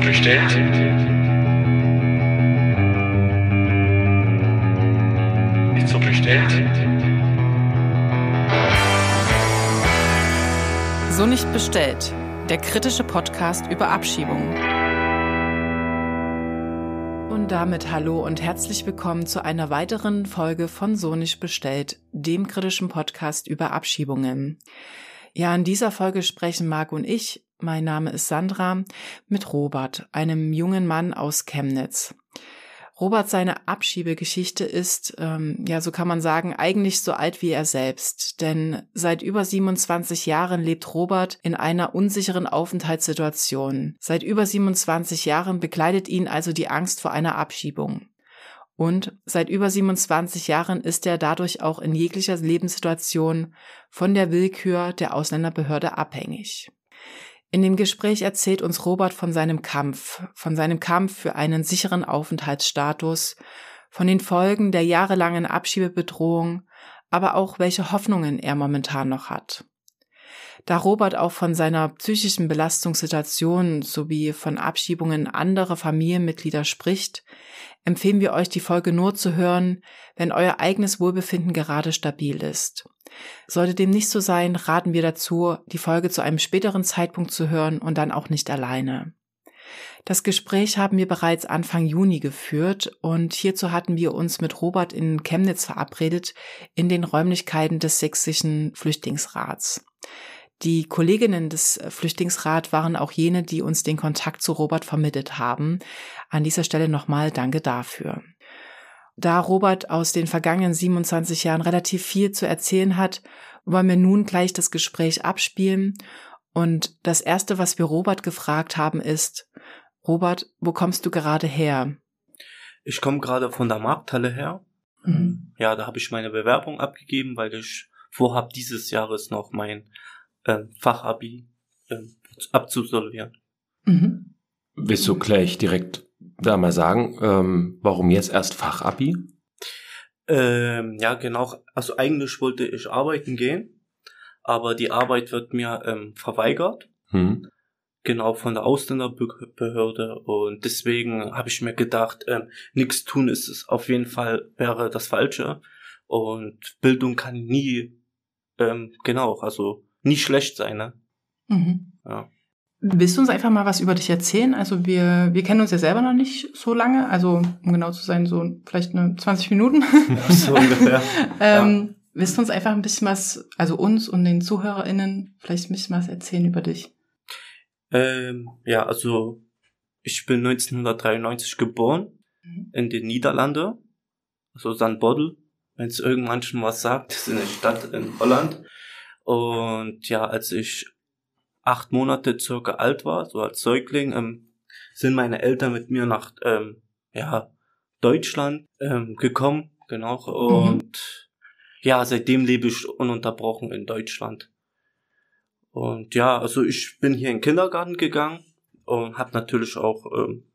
so bestellt? Ist so bestellt? So nicht bestellt. Der kritische Podcast über Abschiebungen. Und damit hallo und herzlich willkommen zu einer weiteren Folge von So nicht bestellt, dem kritischen Podcast über Abschiebungen. Ja, in dieser Folge sprechen Marc und ich, mein Name ist Sandra, mit Robert, einem jungen Mann aus Chemnitz. Robert seine Abschiebegeschichte ist, ähm, ja, so kann man sagen, eigentlich so alt wie er selbst. Denn seit über 27 Jahren lebt Robert in einer unsicheren Aufenthaltssituation. Seit über 27 Jahren begleitet ihn also die Angst vor einer Abschiebung. Und seit über 27 Jahren ist er dadurch auch in jeglicher Lebenssituation von der Willkür der Ausländerbehörde abhängig. In dem Gespräch erzählt uns Robert von seinem Kampf, von seinem Kampf für einen sicheren Aufenthaltsstatus, von den Folgen der jahrelangen Abschiebebedrohung, aber auch welche Hoffnungen er momentan noch hat. Da Robert auch von seiner psychischen Belastungssituation sowie von Abschiebungen anderer Familienmitglieder spricht, empfehlen wir euch die Folge nur zu hören, wenn euer eigenes Wohlbefinden gerade stabil ist. Sollte dem nicht so sein, raten wir dazu, die Folge zu einem späteren Zeitpunkt zu hören und dann auch nicht alleine. Das Gespräch haben wir bereits Anfang Juni geführt und hierzu hatten wir uns mit Robert in Chemnitz verabredet in den Räumlichkeiten des sächsischen Flüchtlingsrats. Die Kolleginnen des Flüchtlingsrats waren auch jene, die uns den Kontakt zu Robert vermittelt haben. An dieser Stelle nochmal danke dafür. Da Robert aus den vergangenen 27 Jahren relativ viel zu erzählen hat, wollen wir nun gleich das Gespräch abspielen. Und das Erste, was wir Robert gefragt haben, ist, Robert, wo kommst du gerade her? Ich komme gerade von der Markthalle her. Mhm. Ja, da habe ich meine Bewerbung abgegeben, weil ich vorhab, dieses Jahres noch mein äh, Fachabi äh, abzusolvieren. Mhm. Willst du gleich direkt da mal sagen, ähm, warum jetzt erst Fachabi? Ähm, ja, genau. Also eigentlich wollte ich arbeiten gehen, aber die Arbeit wird mir ähm, verweigert. Hm. Genau, von der Ausländerbehörde. Und deswegen habe ich mir gedacht, ähm, nichts tun ist es auf jeden Fall, wäre das Falsche. Und Bildung kann nie, ähm, genau, also nie schlecht sein, ne? Mhm. Ja. Willst du uns einfach mal was über dich erzählen? Also wir, wir kennen uns ja selber noch nicht so lange, also um genau zu sein, so vielleicht eine 20 Minuten. Ja, so ungefähr. ähm, ja. Willst du uns einfach ein bisschen was, also uns und den ZuhörerInnen, vielleicht ein bisschen was erzählen über dich? Ähm, ja, also ich bin 1993 geboren mhm. in den Niederlanden, also Sandbodel, wenn es irgendwann schon was sagt, das ist eine Stadt in Holland. Und ja, als ich acht Monate circa alt war, so als Säugling, ähm, sind meine Eltern mit mir nach ähm, ja, Deutschland ähm, gekommen, genau. Und mhm. ja, seitdem lebe ich ununterbrochen in Deutschland. Und ja, also ich bin hier in den Kindergarten gegangen und habe natürlich auch, ähm,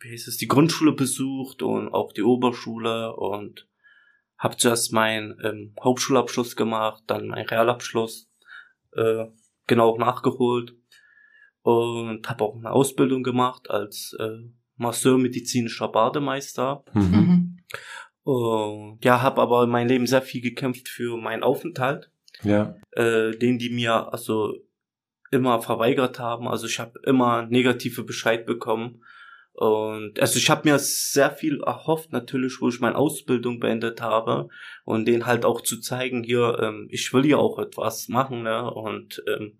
wie heißt es, die Grundschule besucht und auch die Oberschule und habe zuerst meinen ähm, Hauptschulabschluss gemacht, dann meinen Realabschluss äh, genau nachgeholt und habe auch eine Ausbildung gemacht als äh, Masseur medizinischer Bademeister. Mhm. Und ja, habe aber in meinem Leben sehr viel gekämpft für meinen Aufenthalt, ja. äh, den die mir also immer verweigert haben. Also ich habe immer negative Bescheid bekommen und also ich habe mir sehr viel erhofft, natürlich, wo ich meine Ausbildung beendet habe und denen halt auch zu zeigen, hier, ähm, ich will ja auch etwas machen, ne? Und ähm,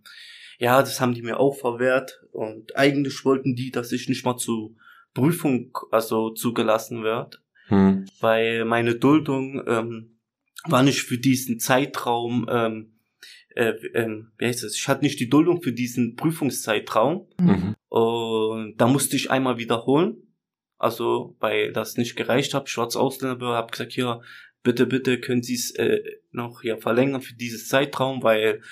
ja, das haben die mir auch verwehrt. Und eigentlich wollten die, dass ich nicht mal zu Prüfung also zugelassen wird. Hm. Weil meine Duldung ähm, war nicht für diesen Zeitraum ähm, äh, ähm, wie heißt es, ich hatte nicht die Duldung für diesen Prüfungszeitraum mhm. Und da musste ich einmal wiederholen, also weil das nicht gereicht hat, Schwarz Ausländerbehörde, habe gesagt, hier, bitte, bitte können Sie es äh, noch hier verlängern für dieses Zeitraum, weil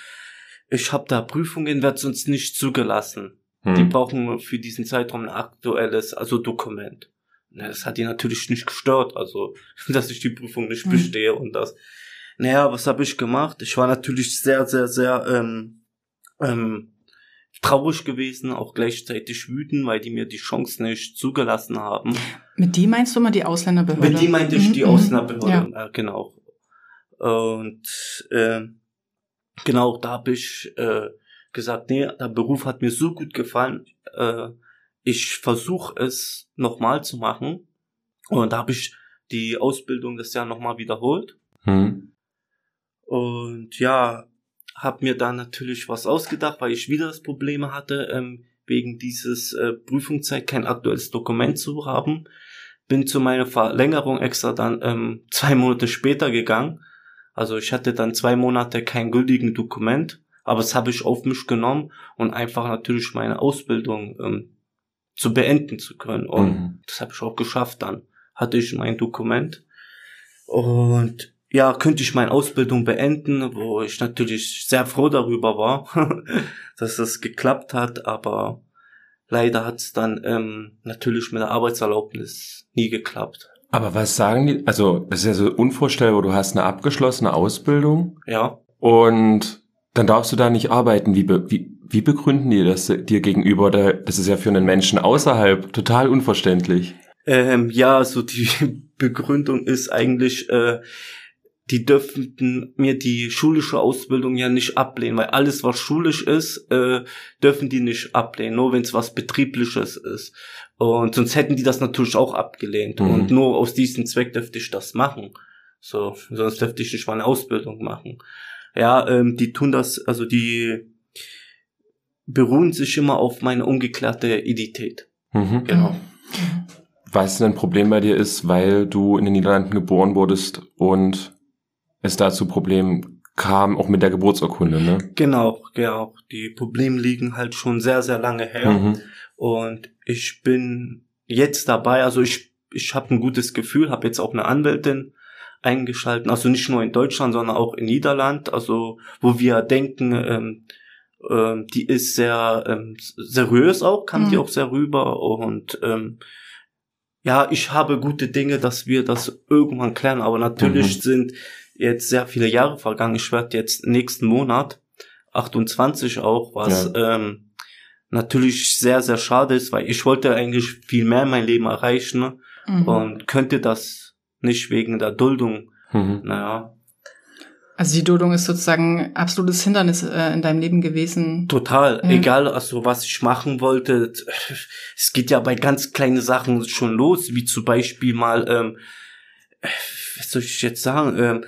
ich habe da Prüfungen, wird sonst nicht zugelassen. Mhm. Die brauchen für diesen Zeitraum ein aktuelles, also Dokument. Das hat die natürlich nicht gestört, also dass ich die Prüfung nicht mhm. bestehe und das naja, was habe ich gemacht? Ich war natürlich sehr, sehr, sehr, ähm, ähm, traurig gewesen, auch gleichzeitig wütend, weil die mir die Chance nicht zugelassen haben. Mit die meinst du mal die Ausländerbehörde? Mit die meinte ich die Mhm, mhm. Ausländerbehörde, Ja. äh, genau. Und äh, genau, da habe ich äh, gesagt, nee, der Beruf hat mir so gut gefallen, äh, ich versuche es nochmal zu machen. Und da habe ich die Ausbildung das Jahr nochmal wiederholt. Hm. Und ja, habe mir da natürlich was ausgedacht, weil ich wieder das Problem hatte, ähm, wegen dieses äh, Prüfungszeit kein aktuelles Dokument zu haben. Bin zu meiner Verlängerung extra dann ähm, zwei Monate später gegangen. Also ich hatte dann zwei Monate kein gültigen Dokument, aber das habe ich auf mich genommen und einfach natürlich meine Ausbildung ähm, zu beenden zu können. Und Mhm. das habe ich auch geschafft dann. Hatte ich mein Dokument. Und ja, könnte ich meine Ausbildung beenden, wo ich natürlich sehr froh darüber war, dass das geklappt hat, aber leider hat es dann ähm, natürlich mit der Arbeitserlaubnis nie geklappt. Aber was sagen die? Also, das ist ja so unvorstellbar, du hast eine abgeschlossene Ausbildung Ja, und dann darfst du da nicht arbeiten. Wie, be, wie, wie begründen die das dir gegenüber? Da- Das ist ja für einen Menschen außerhalb total unverständlich. ähm, ja, also die Begründung ist eigentlich, äh, die dürften mir die schulische Ausbildung ja nicht ablehnen, weil alles, was schulisch ist, äh, dürfen die nicht ablehnen, nur wenn es was Betriebliches ist. Und sonst hätten die das natürlich auch abgelehnt. Mhm. Und nur aus diesem Zweck dürfte ich das machen. So, sonst dürfte ich nicht meine Ausbildung machen. Ja, ähm, die tun das, also die beruhen sich immer auf meine ungeklärte Identität. Mhm. Genau. Was ein Problem bei dir ist, weil du in den Niederlanden geboren wurdest und es dazu Problemen kam, auch mit der Geburtsurkunde, ne? Genau, genau. Die Probleme liegen halt schon sehr, sehr lange her. Mhm. Und ich bin jetzt dabei, also ich, ich habe ein gutes Gefühl, habe jetzt auch eine Anwältin eingeschalten, also nicht nur in Deutschland, sondern auch in Niederland, also wo wir denken, ähm, ähm, die ist sehr ähm, seriös auch, kam die Mhm. auch sehr rüber und ähm, ja, ich habe gute Dinge, dass wir das irgendwann klären, aber natürlich Mhm. sind jetzt sehr viele Jahre vergangen. Ich werde jetzt nächsten Monat 28 auch, was ähm, natürlich sehr, sehr schade ist, weil ich wollte eigentlich viel mehr in meinem Leben erreichen? Mhm. und könnte das nicht wegen der Duldung. Mhm. Naja, Also die Duldung ist sozusagen ein absolutes Hindernis äh, in deinem Leben gewesen. total. Ja. Egal, also was ich machen wollte. Es geht ja bei ganz kleinen Sachen schon los, wie zum Beispiel mal, ähm, was soll ich jetzt sagen, ähm, ähm,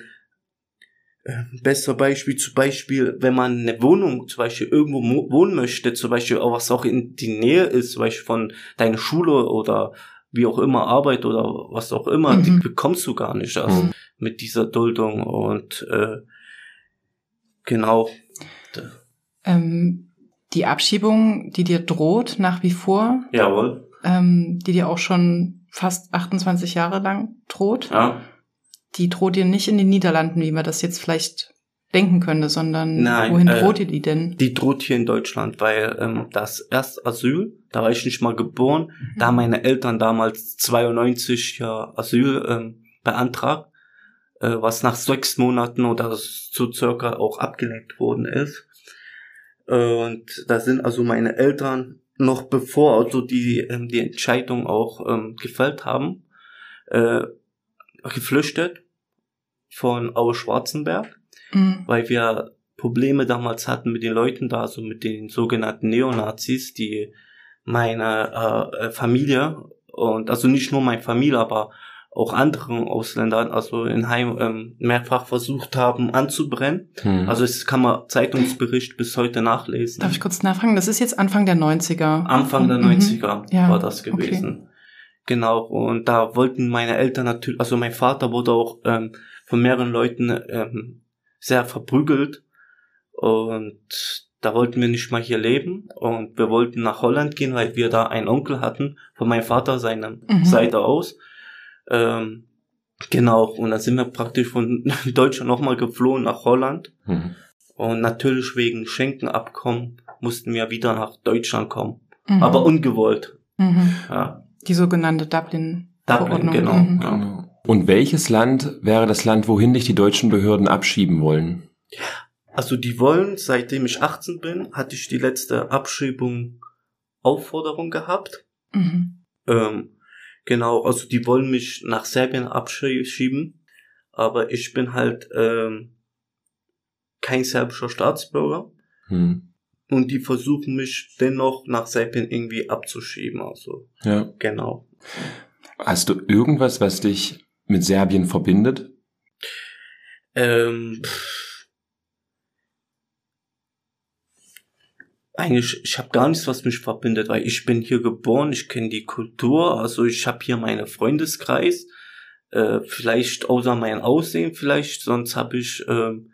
Besser Beispiel, zum Beispiel, wenn man eine Wohnung zum Beispiel irgendwo wohnen möchte, zum Beispiel auch was auch in die Nähe ist, zum Beispiel von deiner Schule oder wie auch immer Arbeit oder was auch immer, Mhm. die bekommst du gar nicht also Mhm. mit dieser Duldung und äh, genau. Ähm, die Abschiebung, die dir droht nach wie vor, Jawohl. ähm, die dir auch schon fast 28 Jahre lang droht, Ja. Die droht dir nicht in den Niederlanden, wie man das jetzt vielleicht denken könnte, sondern Nein, wohin äh, droht dir die denn? Die droht hier in Deutschland, weil ähm, das erst Asyl, da war ich nicht mal geboren, da haben meine Eltern damals 92 ja Asyl ähm, beantragt, äh, was nach sechs Monaten oder so circa auch abgelehnt worden ist. Und da sind also meine Eltern noch bevor also die ähm, die Entscheidung auch ähm, gefällt haben, äh, geflüchtet von Aue Schwarzenberg Mhm. weil wir Probleme damals hatten mit den Leuten da, also mit den sogenannten Neonazis, die meine äh, Familie und also nicht nur meine Familie, aber auch anderen Ausländern, also in Heim ähm, mehrfach versucht haben anzubrennen. Mhm. Also es kann man Zeitungsbericht bis heute nachlesen. Darf ich kurz nachfragen? Das ist jetzt Anfang der 90er. Anfang der Mhm. 90er Ja, war das gewesen. Genau, und da wollten meine Eltern natürlich, also mein Vater wurde auch ähm, von mehreren Leuten ähm, sehr verprügelt und da wollten wir nicht mal hier leben und wir wollten nach Holland gehen, weil wir da einen Onkel hatten, von meinem Vater seiner Mhm. Seite aus. Ähm, genau, und dann sind wir praktisch von Deutschland nochmal geflohen nach Holland Mhm. und natürlich wegen Schenkenabkommen mussten wir wieder nach Deutschland kommen, Mhm. aber ungewollt. Mhm. Ja. Die sogenannte Dublin-Verordnung. genau, Mhm. ja. Und welches Land wäre das Land, wohin dich die deutschen Behörden abschieben wollen? also die wollen, seitdem ich 18 bin, hatte ich die letzte Abschiebung Aufforderung gehabt. Mhm. Ähm, genau, also die wollen mich nach Serbien abschieben, aber ich bin halt ähm, kein serbischer Staatsbürger Hm. und die versuchen mich dennoch nach Serbien irgendwie abzuschieben. Also Ja. genau. Hast du irgendwas, was dich mit Serbien verbindet? Ähm, pff. eigentlich, ich habe gar nichts, was mich verbindet, weil ich bin hier geboren, ich kenne die Kultur, also ich habe hier meinen Freundeskreis, äh, vielleicht außer mein Aussehen vielleicht, sonst habe ich, ähm,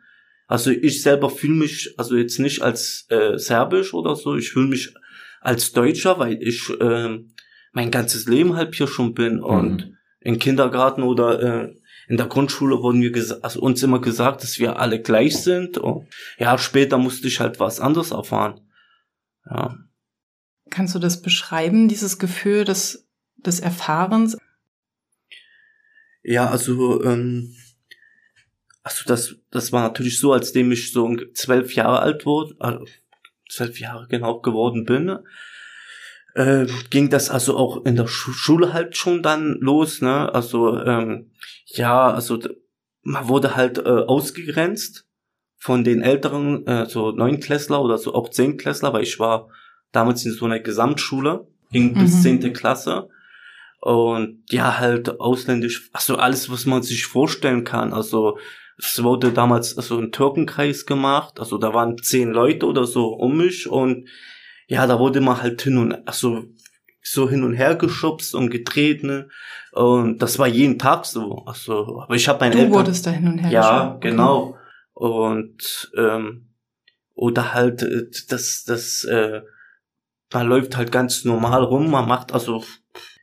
also ich selber fühle mich also jetzt nicht als äh, serbisch oder so, ich fühle mich als Deutscher, weil ich ähm, mein ganzes Leben halt hier schon bin und im Kindergarten oder äh, in der Grundschule wurden wir also uns immer gesagt, dass wir alle gleich sind. Und ja, später musste ich halt was anderes erfahren. Ja. Kannst du das beschreiben, dieses Gefühl des, des Erfahrens? Ja, also, ähm, also das, das war natürlich so, als dem ich so zwölf Jahre alt wurde, also zwölf Jahre genau geworden bin, äh, ging das also auch in der Schu Schule halt schon dann los, ne? Also, ähm, ja, also man wurde halt äh, ausgegrenzt von den älteren, äh, so Neunklässler oder so auch Zehntklässler, weil ich war damals in so einer Gesamtschule, ging bis Mhm. zehnte Klasse. Und ja, halt ausländisch, also alles, was man sich vorstellen kann. Also es wurde damals so ein Türkenkreis gemacht, also da waren zehn Leute oder so um mich und ja, da wurde man halt hin und also so hin und her geschubst und getreten ne? und das war jeden Tag so. Also, aber ich habe meine Du Eltern wurdest da hin und her ja, geschoben. genau. Und ähm, oder halt äh, das das äh, man läuft halt ganz normal rum, man macht also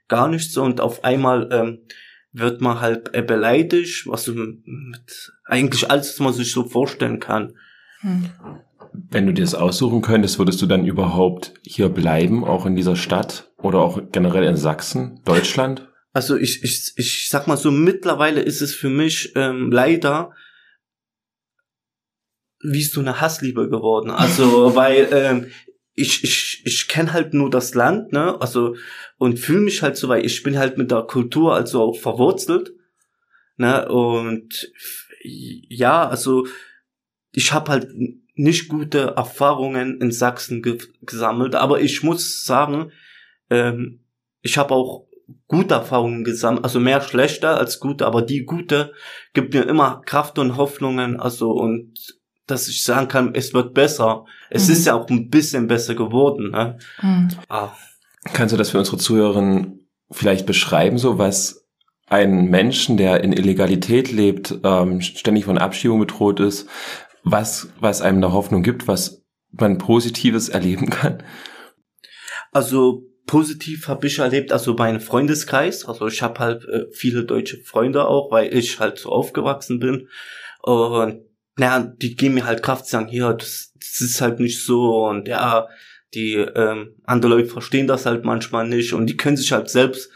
gar nichts und auf einmal ähm, wird man halt äh, beleidigt, was so mit eigentlich alles, was man sich so vorstellen kann. Hm. Wenn du dir das aussuchen könntest, würdest du dann überhaupt hier bleiben, auch in dieser Stadt oder auch generell in Sachsen, Deutschland? Also ich, ich, ich sag mal so, mittlerweile ist es für mich ähm, leider wie so eine Hassliebe geworden. Also, weil ähm, ich, ich, ich kenne halt nur das Land, ne? Also, und fühle mich halt so, weil ich bin halt mit der Kultur also auch verwurzelt. Ne? Und ja, also ich habe halt nicht gute Erfahrungen in Sachsen ge gesammelt, aber ich muss sagen, ähm, ich habe auch gute Erfahrungen gesammelt, also mehr schlechter als gute, aber die gute gibt mir immer Kraft und Hoffnungen, also und dass ich sagen kann, es wird besser. Es Mhm. ist ja auch ein bisschen besser geworden. Ne? Hm. Ah, Kannst du das für unsere Zuhörerinnen vielleicht beschreiben, so was ein Menschen, der in Illegalität lebt, ähm, ständig von Abschiebung bedroht ist, was, was einem da Hoffnung gibt, was man Positives erleben kann? Also positiv habe ich erlebt, also mein Freundeskreis, also ich habe halt äh, viele deutsche Freunde auch, weil ich halt so aufgewachsen bin. Und naja, die geben mir halt Kraft, sagen, hier, das, das ist halt nicht so. Und ja, die ähm, andere Leute verstehen das halt manchmal nicht. Und die können sich halt selbst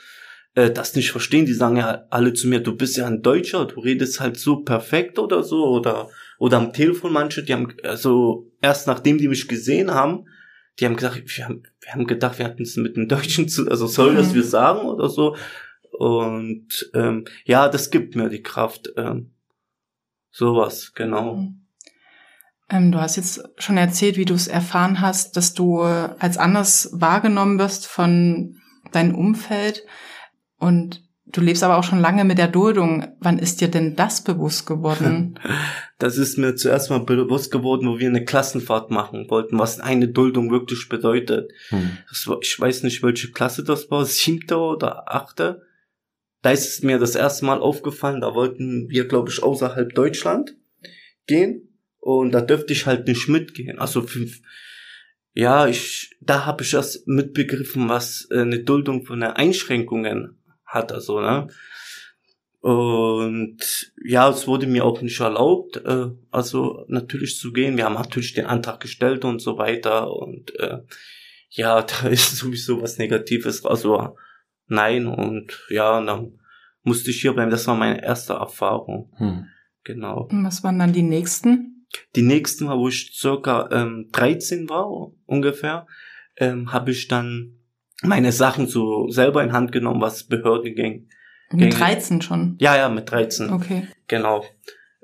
äh, das nicht verstehen, die sagen ja alle zu mir, du bist ja ein Deutscher, du redest halt so perfekt oder so. Oder oder am Telefon manche, die haben also erst nachdem die mich gesehen haben, die haben gesagt, wir haben, wir haben gedacht, wir hatten es mit einem Deutschen zu, also soll das Mhm. wir sagen oder so. Und ähm, ja, das gibt mir die Kraft. Ähm, sowas, genau. Ähm, du hast jetzt schon erzählt, wie du es erfahren hast, dass du als anders wahrgenommen wirst von deinem Umfeld und du lebst aber auch schon lange mit der Duldung. Wann ist dir denn das bewusst geworden? Das ist mir zuerst mal bewusst geworden, wo wir eine Klassenfahrt machen wollten, was eine Duldung wirklich bedeutet. Hm. Das war, ich weiß nicht, welche Klasse das war, siebte oder achte. Da ist es mir das erste Mal aufgefallen, da wollten wir, glaube ich, außerhalb Deutschland gehen und da dürfte ich halt nicht mitgehen. Also fünf, ja, ich, da habe ich erst mitbegriffen, was äh, eine Duldung eine Einschränkungen hat, also, ne? Und ja, es wurde mir auch nicht erlaubt, äh, also natürlich zu gehen. Wir haben natürlich den Antrag gestellt und so weiter und äh, ja, da ist sowieso was Negatives, also nein und ja, und dann musste ich hier bleiben. Das war meine erste Erfahrung, Hm. genau. Und Was waren dann die nächsten? die nächsten Mal, wo ich circa ähm, 13 war ungefähr, ähm, habe ich dann meine Sachen so selber in Hand genommen, was Behörden ging. Mit 13 schon? Ja, ja, mit 13. Okay. Genau.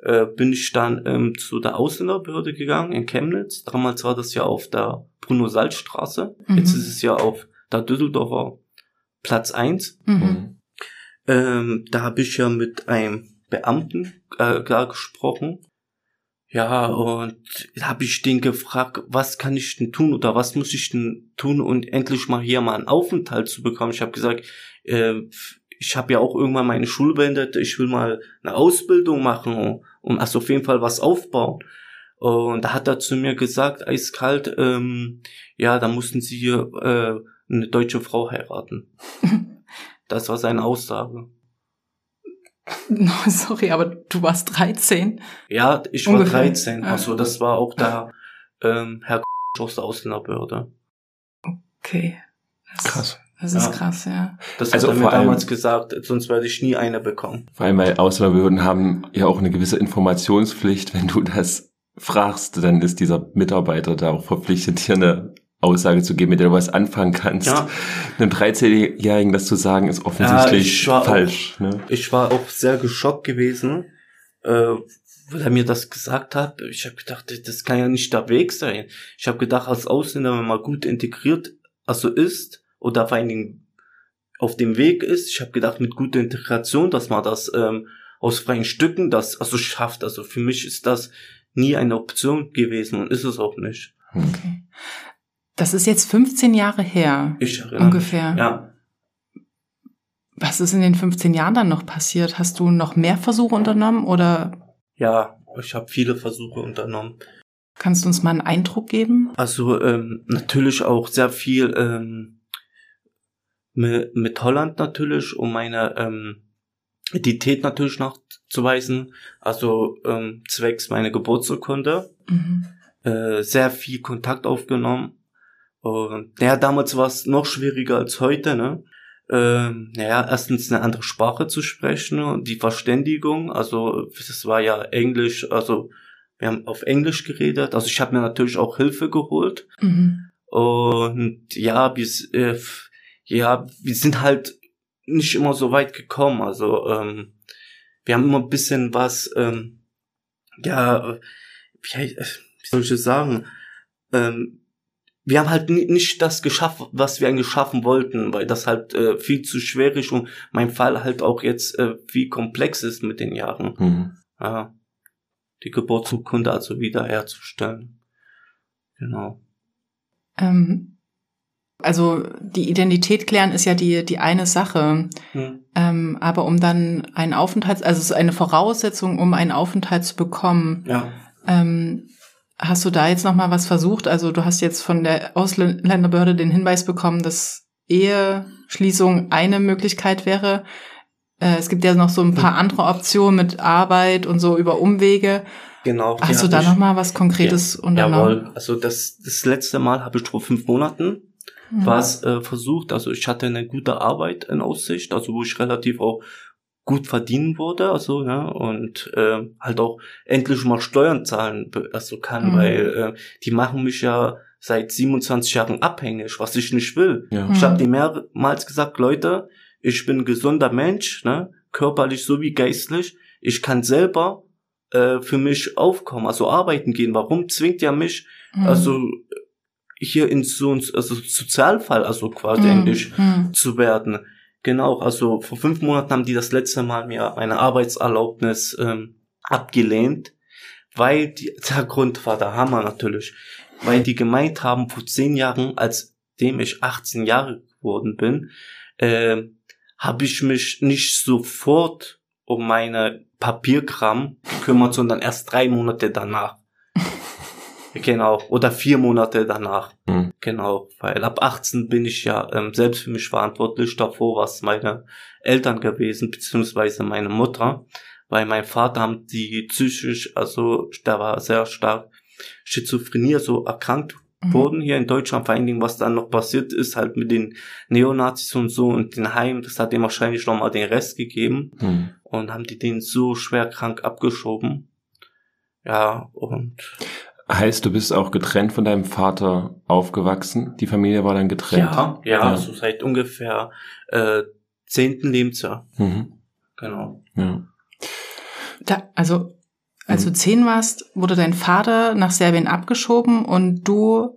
Äh, bin ich dann ähm, zu der Ausländerbehörde gegangen in Chemnitz. Damals war das ja auf der Bruno-Salz-Straße. Mhm. Jetzt ist es ja auf der Düsseldorfer Platz 1. Mhm. Ähm, da habe ich ja mit einem Beamten äh, klar gesprochen. Ja, und da habe ich den gefragt, was kann ich denn tun oder was muss ich denn tun, um endlich mal hier mal einen Aufenthalt zu bekommen. Ich habe gesagt, äh, ich habe ja auch irgendwann meine Schule beendet, ich will mal eine Ausbildung machen und also auf jeden Fall was aufbauen. Und da hat er zu mir gesagt, eiskalt, ähm, ja, da mussten sie hier äh, eine deutsche Frau heiraten. Das war seine Aussage. No, sorry, aber du warst 13. Ja, ich war Ungefähr. 13. Ah. Also das war auch der ähm, Herr aus der Ausländerbehörde. Okay. Das, Krass. Das ist Ja. krass, ja. Das Also hat er mir damals gesagt, sonst werde ich nie eine bekommen. Vor allem, weil Ausländerbehörden haben ja auch eine gewisse Informationspflicht. Wenn du das fragst, dann ist dieser Mitarbeiter da auch verpflichtet, dir eine Aussage zu geben, mit der du was anfangen kannst. Ja. Einem 13-Jährigen das zu sagen, ist offensichtlich ich war auch- falsch. Ne? Ich war auch sehr geschockt gewesen, äh, weil er mir das gesagt hat. Ich habe gedacht, das kann ja nicht der Weg sein. Ich habe gedacht, als Ausländer, wenn man gut integriert also ist oder vor allen Dingen auf dem Weg ist, ich habe gedacht, mit guter Integration, dass man das ähm, aus freien Stücken das also schafft. Also für mich ist das nie eine Option gewesen und ist es auch nicht. Okay. Das ist jetzt 15 Jahre her. Ich erinnere Ungefähr. mich. Ja. Was ist in den 15 Jahren dann noch passiert? Hast du noch mehr Versuche unternommen oder Ja, ich habe viele Versuche unternommen. kannst du uns mal einen Eindruck geben? Also ähm, natürlich auch sehr viel ähm, mit, mit Holland natürlich, um meine ähm, Identität natürlich nachzuweisen. Also ähm, zwecks meine Geburtsurkunde. Mhm. Äh, sehr viel Kontakt aufgenommen. Und ja, damals war es noch schwieriger als heute, ne? Ähm, naja, erstens eine andere Sprache zu sprechen die Verständigung. Also das war ja Englisch, also wir haben auf Englisch geredet. Also ich habe mir natürlich auch Hilfe geholt. Mhm. Und ja, wir, s- äh, ja, wir sind halt nicht immer so weit gekommen. Also ähm, wir haben immer ein bisschen was, ähm, ja, wie, äh, wie soll ich das sagen? Ähm, wir haben halt ni- nicht das geschafft, was wir eigentlich schaffen wollten, weil das halt äh, viel zu schwer ist und mein Fall halt auch jetzt äh, viel komplex ist mit den Jahren. Mhm. Ja, die Geburtsurkunde also wiederherzustellen. Genau. Ähm, also die Identität klären ist ja die, die eine Sache. Hm. Ähm, aber um dann einen Aufenthalt, also es ist eine Voraussetzung, um einen Aufenthalt zu bekommen. Ja. Ähm, hast du da jetzt noch mal was versucht? Also du hast jetzt von der Ausländerbehörde den Hinweis bekommen, dass Eheschließung eine Möglichkeit wäre. Äh, es gibt ja noch so ein paar andere Optionen mit Arbeit und so über Umwege. Genau. Hast du da noch mal was Konkretes unternommen? Jawohl. Also das, das letzte Mal habe ich vor fünf Monaten Mhm. was äh, versucht. Also ich hatte eine gute Arbeit in Aussicht, also wo ich relativ auch gut verdienen wurde, also ja und äh, halt auch endlich mal Steuern zahlen be- also kann, Mhm. weil äh, die machen mich ja seit 27 Jahren abhängig, was ich nicht will. Ja. Mhm. Ich habe dir mehrmals gesagt, Leute, ich bin ein gesunder Mensch, ne, körperlich sowie geistlich. Ich kann selber äh, für mich aufkommen, also arbeiten gehen. Warum zwingt ihr mich, Mhm. also hier in so ein also Sozialfall, also quasi Mhm. eigentlich Mhm. zu werden? Genau, also vor fünf Monaten haben die das letzte Mal mir meine Arbeitserlaubnis ähm, abgelehnt, weil die, der Grund war der Hammer natürlich, weil die gemeint haben, vor zehn Jahren, als dem ich 18 Jahre geworden bin, ähm, habe ich mich nicht sofort um meine Papierkram gekümmert, sondern erst drei Monate danach. Genau, oder vier Monate danach. Mhm. Genau, weil ab 18 bin ich ja ähm, selbst für mich verantwortlich. Davor was meine Eltern gewesen, beziehungsweise meine Mutter. Weil mein Vater haben die psychisch, also der war sehr stark Schizophrenie, also erkrankt Mhm. wurden hier in Deutschland. Vor allen Dingen, was dann noch passiert ist, halt mit den Neonazis und so und den Heim, das hat dem wahrscheinlich nochmal den Rest gegeben Mhm. und haben die den so schwer krank abgeschoben. Ja, und Heißt, du bist auch getrennt von deinem Vater aufgewachsen? Die Familie war dann getrennt? ja, ja, Ja. so seit ungefähr äh, zehnten Lebensjahr. Mhm. Genau. Ja. Da, also, als Mhm. du zehn warst, wurde dein Vater nach Serbien abgeschoben und du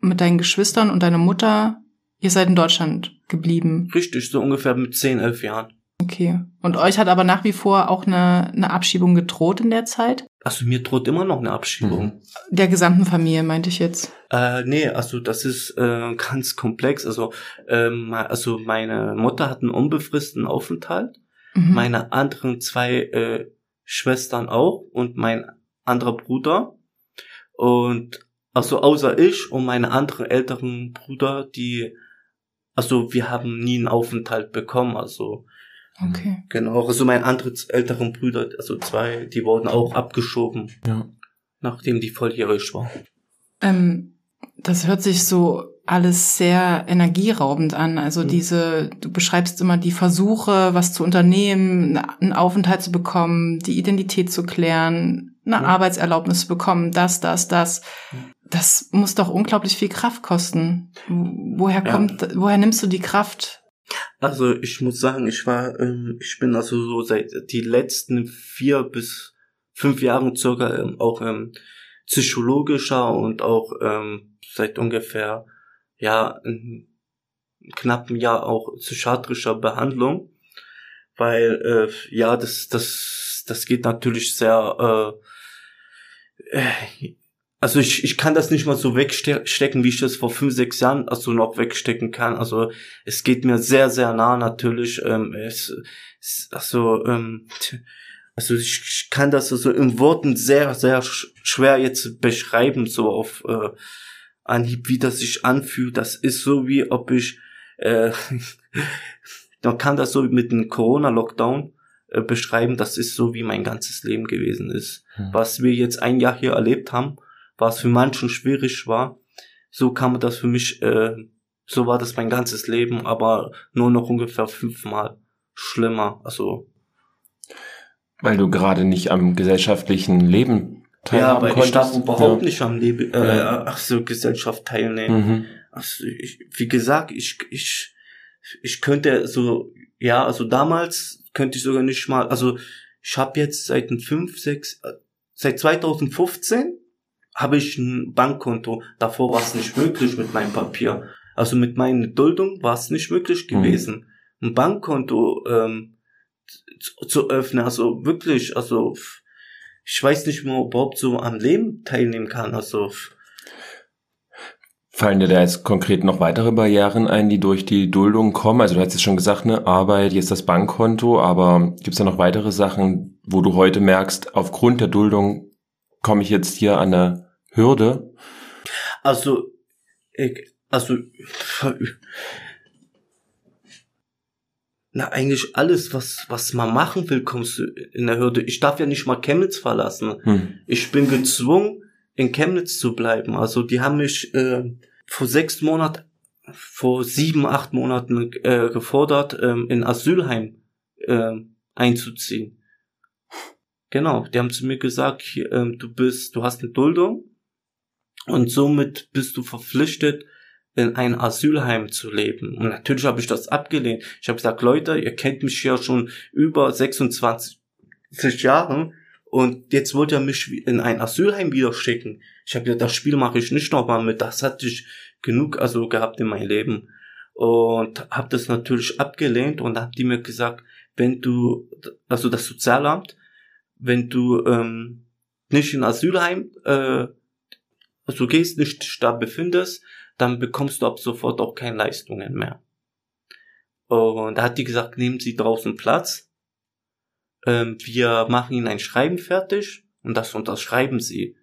mit deinen Geschwistern und deiner Mutter, ihr seid in Deutschland geblieben. Richtig, so ungefähr mit zehn, elf Jahren. Okay. Und euch hat aber nach wie vor auch eine, eine Abschiebung gedroht in der Zeit? Also mir droht immer noch eine Abschiebung. Der gesamten Familie, meinte ich jetzt. Äh, nee, also das ist äh, ganz komplex. Also, ähm, also meine Mutter hat einen unbefristeten Aufenthalt, Mhm. meine anderen zwei äh, Schwestern auch und mein anderer Bruder. Und also außer ich und meine anderen älteren Brüder, die, also wir haben nie einen Aufenthalt bekommen. Also Okay. genau, also meine anderen älteren Brüder, also zwei, die wurden auch abgeschoben, Ja. nachdem die volljährig waren. Ähm, das hört sich so alles sehr energieraubend an. Also Mhm. diese, du beschreibst immer die Versuche, was zu unternehmen, einen Aufenthalt zu bekommen, die Identität zu klären, eine Mhm. Arbeitserlaubnis zu bekommen, das, das, das. Mhm. Das muss doch unglaublich viel Kraft kosten. Woher Ja. kommt, woher nimmst du die Kraft? Also ich muss sagen, ich war, ähm, ich bin also so seit die letzten vier bis fünf Jahren circa ähm, auch ähm, psychologischer und auch ähm, seit ungefähr ja knappen Jahr auch psychiatrischer Behandlung, weil äh, ja das das das geht natürlich sehr äh, äh, also ich, ich kann das nicht mal so wegstecken, wie ich das vor fünf, sechs Jahren also noch wegstecken kann. Also es geht mir sehr, sehr nah natürlich. Ähm, es, es, also, ähm, also ich, ich kann das also in Worten sehr, sehr sch schwer jetzt beschreiben, so auf äh, Anhieb, wie das sich anfühlt. Das ist so wie ob ich, äh, man kann das so mit dem Corona-Lockdown äh, beschreiben. Das ist so wie mein ganzes Leben gewesen ist. Hm. Was wir jetzt ein Jahr hier erlebt haben, was für manchen schwierig war, so man das für mich, äh, so war das mein ganzes Leben, aber nur noch ungefähr fünfmal schlimmer. Also Weil du gerade nicht am gesellschaftlichen Leben ja, teilhaben weil konntest. ich darf überhaupt ja. nicht am Leben, äh, Ja. ach so, Gesellschaft teilnehmen. Mhm. Also ich, wie gesagt, ich, ich, ich könnte so, ja, also damals könnte ich sogar nicht mal, also ich habe jetzt seit fünf, sechs, äh, seit 2015 habe ich ein Bankkonto. Davor war es nicht möglich mit meinem Papier. Also mit meiner Duldung war es nicht möglich Mhm. gewesen, ein Bankkonto ähm, zu, zu öffnen. Also wirklich, also ich weiß nicht mehr, ob ich überhaupt so am Leben teilnehmen kann. Also Fallen dir da jetzt konkret noch weitere Barrieren ein, die durch die Duldung kommen? Also du hast jetzt schon gesagt, ne, Arbeit, jetzt das Bankkonto, aber gibt es da noch weitere Sachen, wo du heute merkst, aufgrund der Duldung komme ich jetzt hier an eine Hürde? Also, ich, also, na, eigentlich alles, was, was man machen will, kommst du in der Hürde. Ich darf ja nicht mal Chemnitz verlassen. Hm. Ich bin gezwungen, in Chemnitz zu bleiben. Also, die haben mich äh, vor sechs Monaten, vor sieben, acht Monaten äh, gefordert, ähm, in Asylheim äh, einzuziehen. Genau, die haben zu mir gesagt, hier, ähm, du bist, du hast eine Duldung und somit bist du verpflichtet, in ein Asylheim zu leben. Und natürlich habe ich das abgelehnt. Ich habe gesagt, Leute, ihr kennt mich ja schon über 26 Jahren und jetzt wollt ihr mich in ein Asylheim wieder schicken. Ich habe gesagt, das Spiel mache ich nicht nochmal mit. Das hatte ich genug also gehabt in meinem Leben und habe das natürlich abgelehnt und dann haben die mir gesagt, wenn du, also das Sozialamt, wenn du ähm, nicht in Asylheim äh, also gehst, nicht da befindest, dann bekommst du ab sofort auch keine Leistungen mehr. Und da hat die gesagt, nehmen Sie draußen Platz. Ähm, wir machen Ihnen ein Schreiben fertig und das unterschreiben Sie.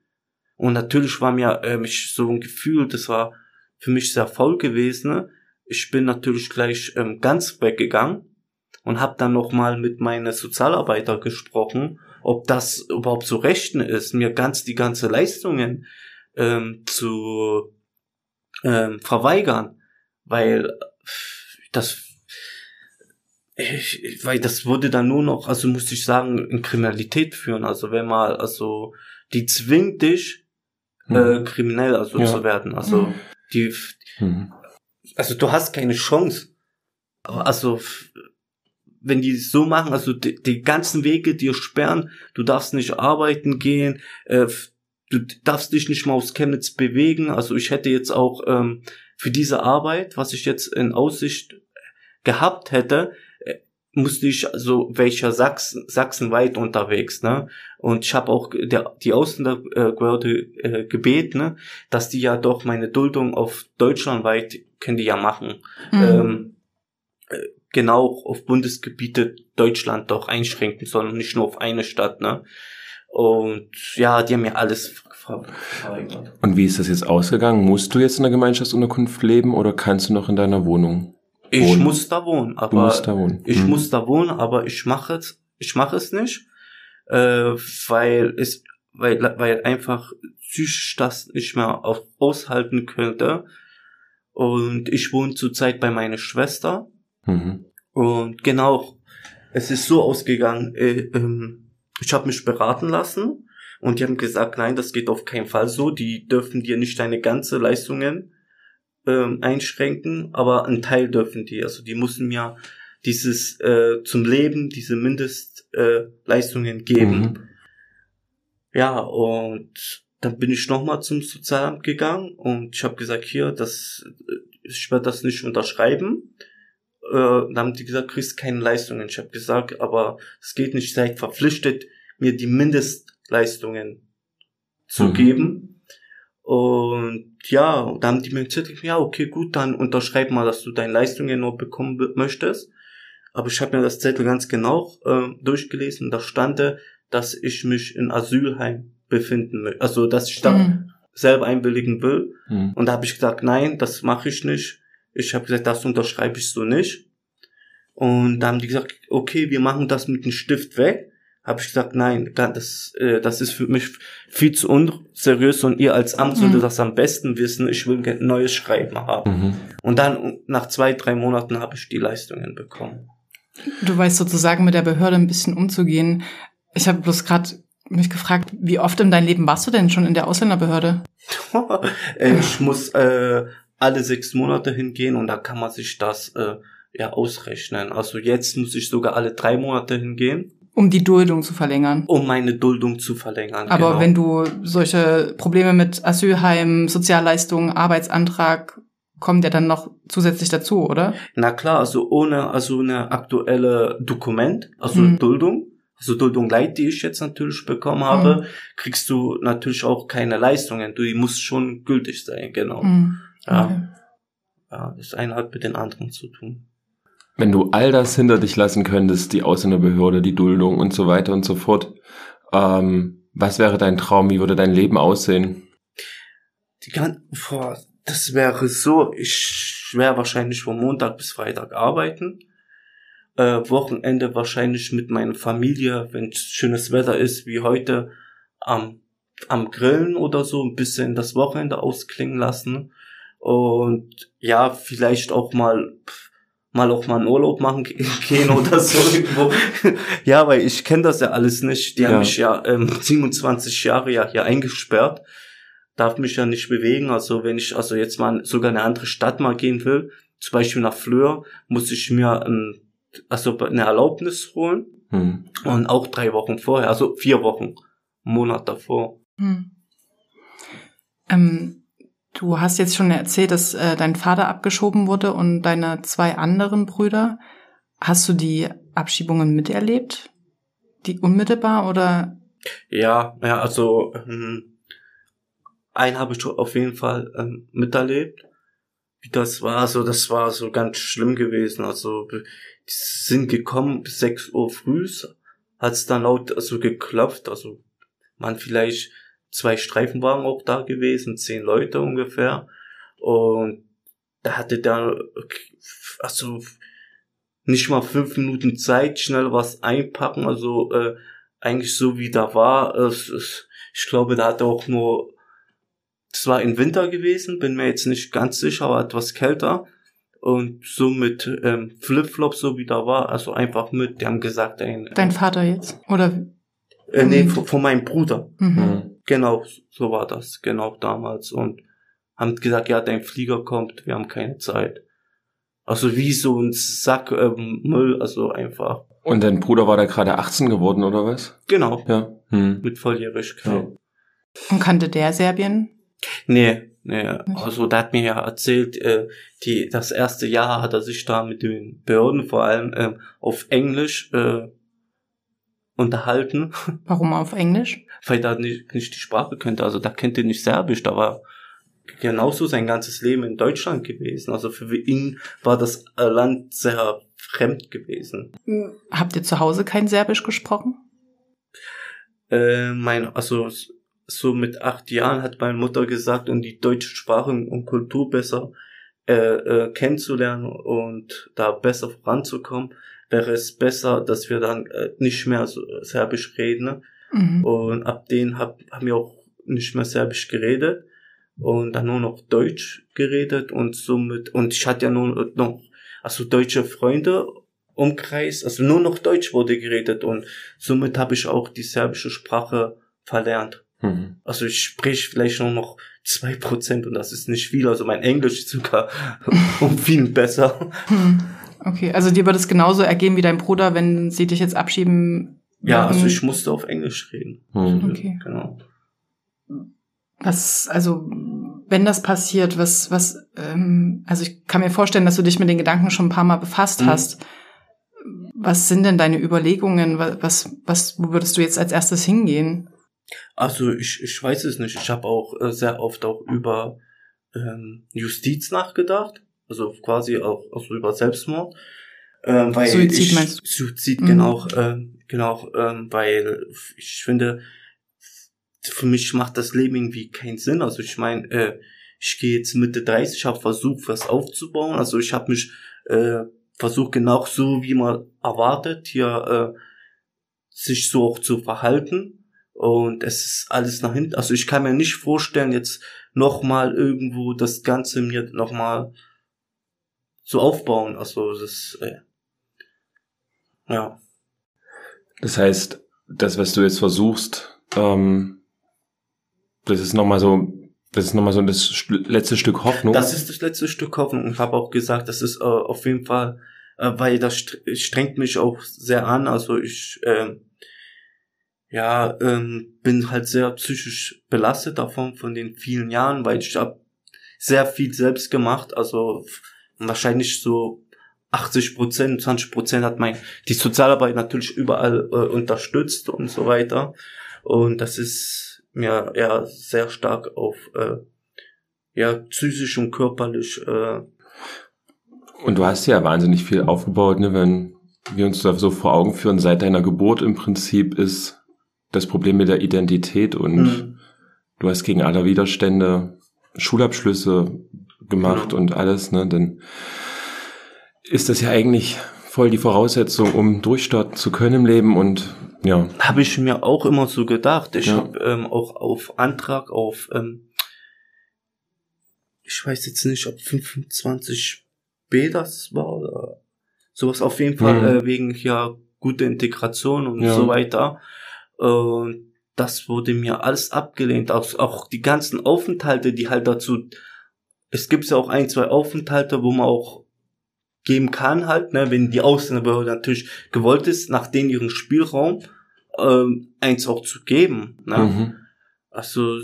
Und natürlich war mir ähm, ich so ein Gefühl, das war für mich sehr faul gewesen. Ich bin natürlich gleich ähm, ganz weggegangen und habe dann nochmal mit meinen Sozialarbeiter gesprochen, ob das überhaupt zu rechten ist, mir ganz die ganze Leistungen ähm, zu ähm, verweigern, weil das ich, weil das würde dann nur noch, also muss ich sagen, in Kriminalität führen. Also wenn mal, also die zwingt dich, äh, kriminell also Ja. zu werden. Also Mhm. die, Mhm. also du hast keine Chance. Also wenn die es so machen, also die, die ganzen Wege dir sperren, du darfst nicht arbeiten gehen, äh, du darfst dich nicht mal aus Chemnitz bewegen. Also ich hätte jetzt auch ähm, für diese Arbeit, was ich jetzt in Aussicht gehabt hätte, äh, musste ich also welcher Sachsen sachsenweit unterwegs, ne? Und ich habe auch der die Ausländerbehörde äh, gebeten, ne, dass die ja doch meine Duldung auf deutschlandweit können die ja machen. Mhm. Ähm, äh, genau auf Bundesgebiete Deutschland doch einschränken, sondern nicht nur auf eine Stadt, ne? Und ja, die haben mir alles ver- verweigert. Und wie ist das jetzt ausgegangen? Musst du jetzt in der Gemeinschaftsunterkunft leben oder kannst du noch in deiner Wohnung? Ich Wohnen. muss da wohnen, aber musst da wohnen. Ich Mhm. muss da wohnen, aber ich mache es, ich mache es nicht, äh, weil es, weil, weil einfach psychisch das nicht mehr auf, aushalten könnte. Und ich wohne zurzeit bei meiner Schwester. Mhm. Und genau, es ist so ausgegangen, äh, ähm, ich habe mich beraten lassen und die haben gesagt, nein, das geht auf keinen Fall so. Die dürfen dir nicht deine ganze Leistungen ähm, einschränken, aber einen Teil dürfen die. Also die müssen mir dieses äh, zum Leben, diese Mindestleistungen äh, geben. Mhm. Ja, und dann bin ich nochmal zum Sozialamt gegangen und ich habe gesagt, hier, das, äh, ich werde das nicht unterschreiben. Äh, dann haben die gesagt, kriegst keine Leistungen. Ich habe gesagt, aber es geht nicht, seid verpflichtet, mir die Mindestleistungen zu Mhm. geben. Und ja, dann haben die mir gesagt, ja, okay, gut, dann unterschreib mal, dass du deine Leistungen nur bekommen möchtest. Aber ich habe mir das Zettel ganz genau äh, durchgelesen. Da stand, dass ich mich in Asylheim befinden möchte. Also, dass ich da Mhm. selber einwilligen will. Mhm. Und da habe ich gesagt, nein, das mache ich nicht. Ich habe gesagt, das unterschreibe ich so nicht. Und da haben die gesagt, okay, wir machen das mit dem Stift weg. Habe ich gesagt, nein, da- das, äh, das ist für mich viel zu unseriös und ihr als Amt Mhm. solltet das am besten wissen. Ich will ein neues Schreiben haben. Mhm. Und dann nach zwei, drei Monaten habe ich die Leistungen bekommen. Du weißt sozusagen mit der Behörde ein bisschen umzugehen. Ich habe bloß gerade mich gefragt, wie oft in deinem Leben warst du denn schon in der Ausländerbehörde? Ich muss äh, alle sechs Monate hingehen und da kann man sich das äh, ja ausrechnen. Also jetzt muss ich sogar alle drei Monate hingehen, Um die Duldung zu verlängern. um meine Duldung zu verlängern. Aber genau. wenn du solche Probleme mit Asylheim, Sozialleistungen, Arbeitsantrag, kommt ja dann noch zusätzlich dazu, oder? Na klar, also ohne also eine aktuelle Dokument, also Mhm. Duldung, also Duldung Leid, die ich jetzt natürlich bekommen habe, kriegst du natürlich auch keine Leistungen. Du die muss schon gültig sein, genau. Mhm. Ja. Okay. ja, das eine hat mit den anderen zu tun. Wenn du all das hinter dich lassen könntest, die Ausländerbehörde, die Duldung und so weiter und so fort, ähm, was wäre dein Traum? Wie würde dein Leben aussehen? Die kann, boah, das wäre so, ich wäre wahrscheinlich von Montag bis Freitag arbeiten. Äh, Wochenende wahrscheinlich mit meiner Familie, wenn schönes Wetter ist, wie heute, am, am Grillen oder so, ein bisschen das Wochenende ausklingen lassen. Und ja, vielleicht auch mal, mal auch mal einen Urlaub machen ge- gehen oder so irgendwo. ja, weil ich kenne das ja alles nicht. Die Ja. haben mich ja ähm, 27 Jahre ja hier eingesperrt darf mich ja nicht bewegen. Also wenn ich also jetzt mal sogar in eine andere Stadt mal gehen will, zum Beispiel nach Fleur, muss ich mir ein, also eine Erlaubnis holen Hm. und auch drei Wochen vorher, also vier Wochen, einen Monat davor. Hm. Ähm, du hast jetzt schon erzählt, dass äh, dein Vater abgeschoben wurde und deine zwei anderen Brüder. Hast du die Abschiebungen miterlebt? Die unmittelbar oder? Ja, ja, also ähm, einen habe ich auf jeden Fall ähm, miterlebt. Wie das war, also das war so ganz schlimm gewesen. Also die sind gekommen bis 6 Uhr früh, hat's dann laut also geklopft, also man vielleicht zwei Streifenwagen auch da gewesen, zehn Leute ungefähr. Und da hatte der also nicht mal fünf Minuten Zeit, schnell was einpacken, also äh, eigentlich so wie da war. Es, es, ich glaube, da hat er auch nur, es war im Winter gewesen, bin mir jetzt nicht ganz sicher, aber etwas kälter. und so mit ähm, Flipflop so wie da war, also einfach mit, die haben gesagt, ein, Dein Vater jetzt? Oder? äh, nee, Mhm. von, von meinem Bruder. Mhm. Mhm. Genau, so war das, genau damals. Und haben gesagt, ja, dein Flieger kommt, wir haben keine Zeit. Also wie so ein Sack ähm, Müll, also einfach. Und dein Bruder war da gerade 18 geworden, oder was? Genau, Ja. Hm. mit Volljährigkeit. Und kannte der Serbien? Nee, nee, also der hat mir ja erzählt, äh, die, das erste Jahr hat er sich da mit den Behörden vor allem ähm, auf Englisch äh, unterhalten, Warum auf Englisch? weil er nicht, nicht die Sprache könnte. Also da kennt er nicht Serbisch, da war genauso sein ganzes Leben in Deutschland gewesen. Also für ihn war das äh, Land sehr fremd gewesen. Habt ihr zu Hause kein Serbisch gesprochen? Äh, mein, also so mit acht Jahren hat meine Mutter gesagt, um die deutsche Sprache und Kultur besser äh, äh, kennenzulernen und da besser voranzukommen, wäre es besser, dass wir dann äh, nicht mehr so Serbisch reden. ne? Mhm. Und ab denen hab, haben wir auch nicht mehr Serbisch geredet und dann nur noch Deutsch geredet und somit, und ich hatte ja nur noch, also deutsche Freunde Umkreis, also nur noch Deutsch wurde geredet und somit habe ich auch die serbische Sprache verlernt. Mhm. Also ich spreche vielleicht nur noch zwei Prozent und das ist nicht viel, also mein Englisch ist sogar um viel besser. Hm. Okay, also dir wird es genauso ergehen wie dein Bruder, wenn sie dich jetzt abschieben. Ja, also würden. ich musste auf Englisch reden. Mhm. Okay. Genau. Was, also, wenn das passiert, was, was, ähm, also ich kann mir vorstellen, dass du dich mit den Gedanken schon ein paar Mal befasst Mhm. hast. Was sind denn deine Überlegungen? Wa- Was, was, wo würdest du jetzt als erstes hingehen? Also ich, ich weiß es nicht. Ich habe auch äh, sehr oft auch über ähm, Justiz nachgedacht. Also quasi auch also über Selbstmord. Ähm, weil Suizid ich, meinst du? Suizid, Mhm. genau, ähm, genau, ähm, weil ich finde, für mich macht das Leben irgendwie keinen Sinn. Also ich meine, äh, ich gehe jetzt Mitte 30, ich habe versucht, was aufzubauen. Also ich habe mich äh, versucht, genau so, wie man erwartet, hier äh, sich so auch zu verhalten. Und es ist alles nach hinten. Also ich kann mir nicht vorstellen, jetzt nochmal irgendwo das Ganze mir nochmal so aufbauen. Also das, äh, ja. Das heißt, das, was du jetzt versuchst, ähm, das ist nochmal so, das ist nochmal so das letzte Stück Hoffnung. Das ist das letzte Stück Hoffnung. Und ich habe auch gesagt, das ist äh, auf jeden Fall, äh, weil das st strengt mich auch sehr an. Also ich, ähm, ja, ähm, bin halt sehr psychisch belastet davon, von den vielen Jahren, weil ich habe sehr viel selbst gemacht. Also wahrscheinlich so 80 Prozent, 20 Prozent hat mein, die Sozialarbeit natürlich überall äh, unterstützt und so weiter. Und das ist mir ja sehr stark auf, äh, ja, psychisch und körperlich, äh, Und du hast ja wahnsinnig viel aufgebaut, ne? wenn wir uns da so vor Augen führen, seit deiner Geburt im Prinzip ist das Problem mit der Identität und Mhm. du hast gegen alle Widerstände Schulabschlüsse gemacht Genau. und alles, ne? Dann ist das ja eigentlich voll die Voraussetzung, um durchstarten zu können im Leben und ja. habe ich mir auch immer so gedacht. Ich Ja. habe ähm, auch auf Antrag auf, ähm, ich weiß jetzt nicht, ob 25b das war oder sowas auf jeden Fall, Mhm. äh, wegen ja gute Integration und Ja. so weiter. Und das wurde mir alles abgelehnt. Auch, auch die ganzen Aufenthalte, die halt dazu, es gibt ja auch ein, zwei Aufenthalte, wo man auch geben kann halt, ne, wenn die Ausländerbehörde natürlich gewollt ist, nach denen ihren Spielraum ähm, eins auch zu geben. Ne? Mhm. Also,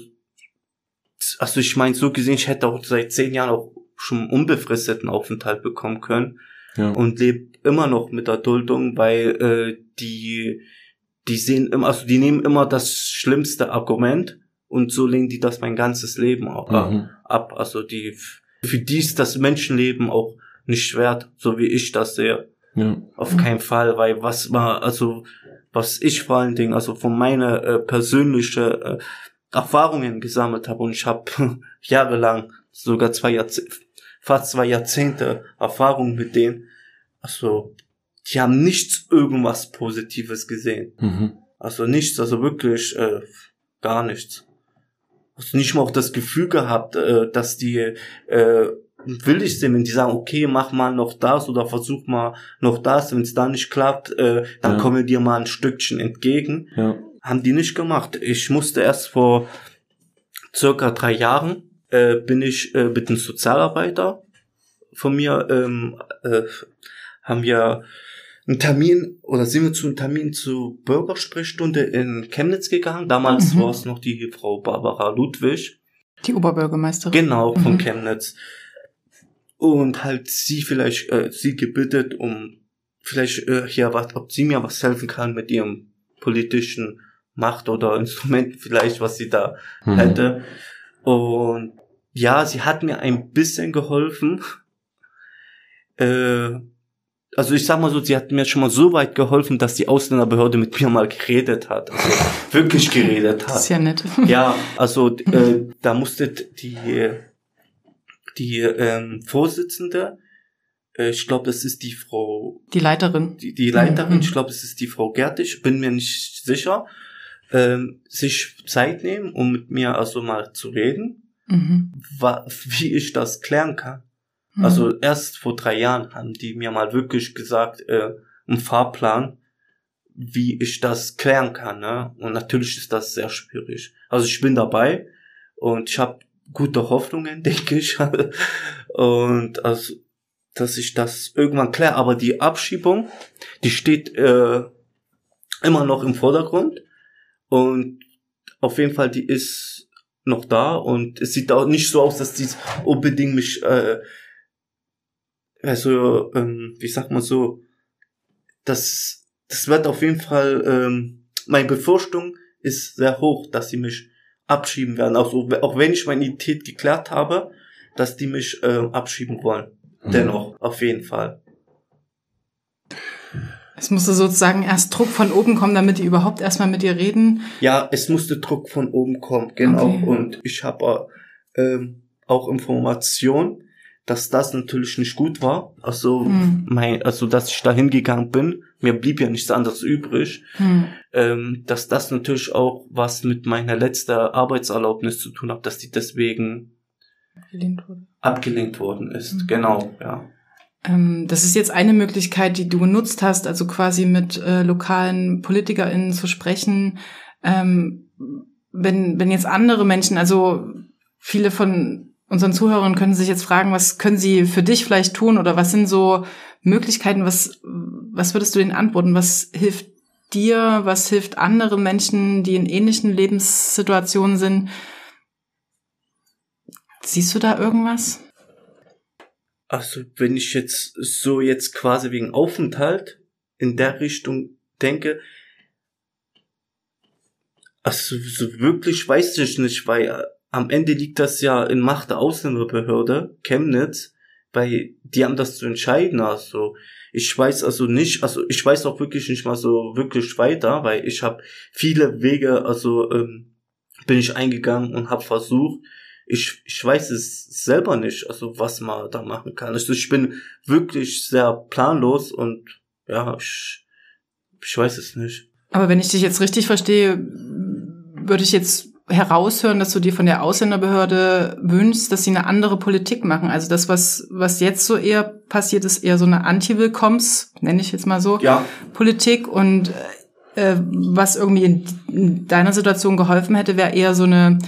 also ich meine, so gesehen, ich hätte auch seit zehn Jahren auch schon unbefristeten Aufenthalt bekommen können Ja. und lebe immer noch mit der Duldung, weil äh, die die sehen immer, also die nehmen immer das schlimmste Argument und so lehnen die das mein ganzes Leben au- äh, Mhm. ab. Also die für die ist das Menschenleben auch nicht wert, so wie ich das sehe. Ja. Auf keinen Fall, weil was war, also was ich vor allen Dingen, also von meiner äh, persönliche äh, Erfahrungen gesammelt habe und ich habe jahrelang, sogar zwei Jahrzehnte, fast zwei Jahrzehnte Erfahrung mit denen. Also die haben nichts irgendwas Positives gesehen. Mhm. Also nichts, also wirklich äh, gar nichts. Also nicht mal auch das Gefühl gehabt, äh, dass die äh, will ich sehen, wenn die sagen, okay, mach mal noch das oder versuch mal noch das, wenn es da nicht klappt, äh, dann Ja. kommen wir dir mal ein Stückchen entgegen. Ja. Haben die nicht gemacht. Ich musste erst vor circa drei Jahren äh, bin ich äh, mit einem Sozialarbeiter von mir ähm, äh, haben wir einen Termin oder sind wir zu einem Termin zur Bürgersprechstunde in Chemnitz gegangen. Damals Mhm. war es noch die Frau Barbara Ludwig. Die Oberbürgermeisterin. Genau, von Mhm. Chemnitz. Und halt sie vielleicht, äh, sie gebittet, um vielleicht äh, hier was, ob sie mir was helfen kann mit ihrem politischen Macht oder Instrument vielleicht, was sie da Mhm. hätte. Und ja, sie hat mir ein bisschen geholfen. Äh, also ich sag mal so, sie hat mir schon mal so weit geholfen, dass die Ausländerbehörde mit mir mal geredet hat. Also wirklich geredet Das ist hat. ja nett. Ja, also äh, da musste die die ähm, Vorsitzende, äh, ich glaube, das ist die Frau Die Leiterin. die, die Leiterin, Mhm. ich glaube, es ist die Frau Gertig, bin mir nicht sicher, ähm, sich Zeit nehmen, um mit mir also mal zu reden, Mhm. wie ich das klären kann. Mhm. Also erst vor drei Jahren haben die mir mal wirklich gesagt, äh, einen Fahrplan, wie ich das klären kann. Ne? Und natürlich ist das sehr schwierig. Also ich bin dabei und ich habe gute Hoffnungen, denke ich. und also, dass ich das irgendwann kläre. Aber die Abschiebung, die steht äh, immer noch im Vordergrund. Und auf jeden Fall, die ist noch da und es sieht auch nicht so aus, dass die unbedingt mich äh, also, ähm, wie sagt man so, das, das wird auf jeden Fall, ähm, meine Befürchtung ist sehr hoch, dass sie mich abschieben werden. Also, auch wenn ich meine Identität geklärt habe, dass die mich ähm, abschieben wollen. Mhm. Dennoch, auf jeden Fall. Es musste sozusagen erst Druck von oben kommen, damit die überhaupt erstmal mit dir reden. Ja, es musste Druck von oben kommen, genau. Okay. Und ich habe ähm, auch Informationen, dass das natürlich nicht gut war. Also, Hm. mein, also dass ich da hingegangen bin, mir blieb ja nichts anderes übrig. Hm. ähm, dass das natürlich auch was mit meiner letzten Arbeitserlaubnis zu tun hat, dass die deswegen Abgelehnt wurde. abgelenkt worden ist. Mhm. Genau, ja. Ähm, das ist jetzt eine Möglichkeit, die du genutzt hast, also quasi mit äh, lokalen PolitikerInnen zu sprechen. Ähm, wenn, wenn jetzt andere Menschen, also viele von unseren Zuhörern können sich jetzt fragen, was können sie für dich vielleicht tun oder was sind so Möglichkeiten, was, was würdest du denen antworten? Was hilft dir? Was hilft anderen Menschen, die in ähnlichen Lebenssituationen sind? Siehst du da irgendwas? Also wenn ich jetzt so jetzt quasi wegen Aufenthalt in der Richtung denke, also so wirklich weiß ich nicht, weil am Ende liegt das ja in Macht der Ausländerbehörde, Chemnitz, weil die haben das zu entscheiden, also ich weiß also nicht, also ich weiß auch wirklich nicht mal so wirklich weiter, weil ich habe viele Wege, also ähm, bin ich eingegangen und habe versucht, ich, ich weiß es selber nicht, also was man da machen kann. Also ich bin wirklich sehr planlos und ja, ich, ich weiß es nicht. Aber wenn ich dich jetzt richtig verstehe, würde ich jetzt heraushören, dass du dir von der Ausländerbehörde wünschst, dass sie eine andere Politik machen. Also das, was, was jetzt so eher passiert, ist eher so eine Anti-Willkommens, nenne ich jetzt mal so, Ja, Politik. Und äh, was irgendwie in, in deiner Situation geholfen hätte, wäre eher so eine,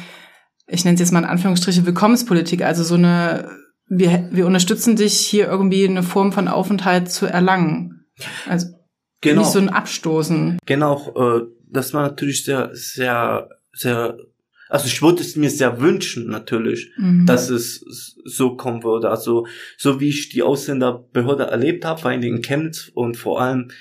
ich nenne es jetzt mal in Anführungsstriche, Willkommenspolitik. Also so eine, wir, wir unterstützen dich hier irgendwie eine Form von Aufenthalt zu erlangen. Also genau. nicht so ein Abstoßen. Genau, äh, das war natürlich sehr, sehr, sehr, also ich würde es mir sehr wünschen, natürlich, Mhm. dass es so kommen würde. Also, so wie ich die Ausländerbehörde erlebt habe, vor allem in Chemnitz und vor allem,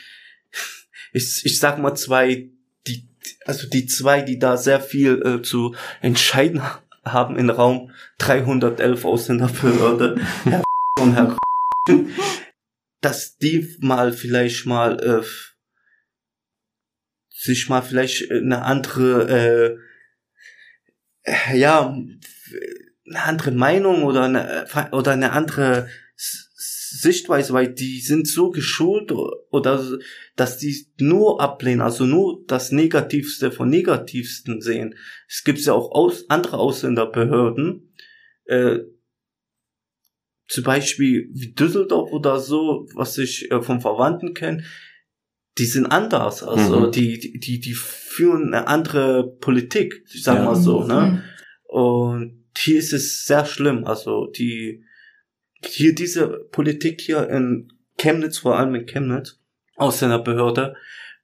ich, ich sag mal zwei, die, also die zwei, die da sehr viel äh, zu entscheiden haben in Raum 311 Ausländerbehörde, Herr und Herr dass die mal vielleicht mal äh, sich mal vielleicht eine andere äh, ja eine andere Meinung oder eine oder eine andere Sichtweise, weil die sind so geschult oder dass die nur ablehnen, also nur das Negativste von Negativsten sehen. Es gibt ja auch aus, andere Ausländerbehörden, äh, zum Beispiel wie Düsseldorf oder so, was ich äh, vom Verwandten kenne, die sind anders. Also Mhm. die, die, die, die führen eine andere Politik, sagen Ja. wir so, ne? Mhm. Und hier ist es sehr schlimm. Also die hier diese Politik hier in Chemnitz, vor allem in Chemnitz, aus seiner Behörde,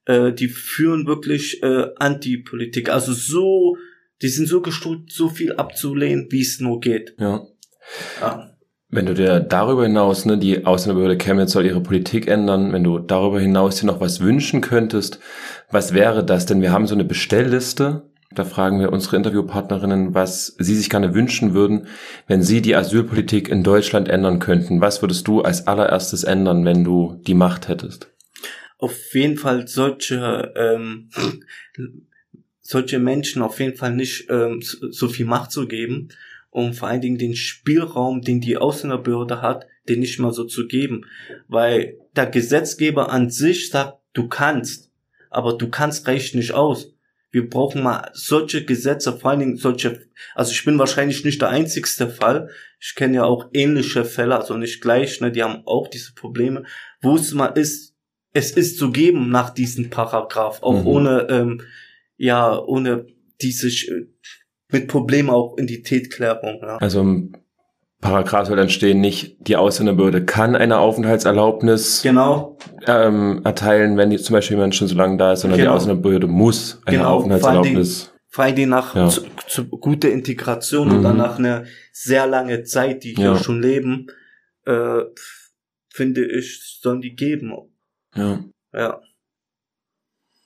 äh, die führen wirklich äh, Antipolitik. Also so, die sind so gestuft, so viel abzulehnen, wie es nur geht. Ja. Ja. Wenn du dir darüber hinaus, ne, die Ausländerbehörde Chemnitz soll ihre Politik ändern, wenn du darüber hinaus dir noch was wünschen könntest, was wäre das? Denn wir haben so eine Bestellliste. Da fragen wir unsere Interviewpartnerinnen, was sie sich gerne wünschen würden, wenn sie die Asylpolitik in Deutschland ändern könnten. Was würdest du als allererstes ändern, wenn du die Macht hättest? Auf jeden Fall solche ähm, solche Menschen auf jeden Fall nicht ähm, so so viel Macht zu geben und vor allen Dingen den Spielraum, den die Ausländerbehörde hat, den nicht mal so zu geben, weil der Gesetzgeber an sich sagt, du kannst, aber du kannst reicht nicht aus. Wir brauchen mal solche Gesetze, vor allen Dingen solche, also ich bin wahrscheinlich nicht der einzigste Fall. Ich kenne ja auch ähnliche Fälle, also nicht gleich, ne, die haben auch diese Probleme, wo es mal ist, es ist zu geben nach diesem Paragraph, auch Mhm. ohne, ähm, ja, ohne diese, mit Problemen auch Identitätsklärung, ja. Also im Paragraph soll dann stehen, nicht die Ausländerbehörde kann eine Aufenthaltserlaubnis Genau, ähm, erteilen, wenn die, zum Beispiel jemand schon so lange da ist, sondern die Genau. Ausländerbehörde muss eine Genau, Aufenthaltserlaubnis. vor allen Dingen nach Ja. zu, zu gute Integration Mhm. oder nach einer sehr lange Zeit, die hier Ja. schon leben, äh, finde ich, sollen die geben. Ja. Ja.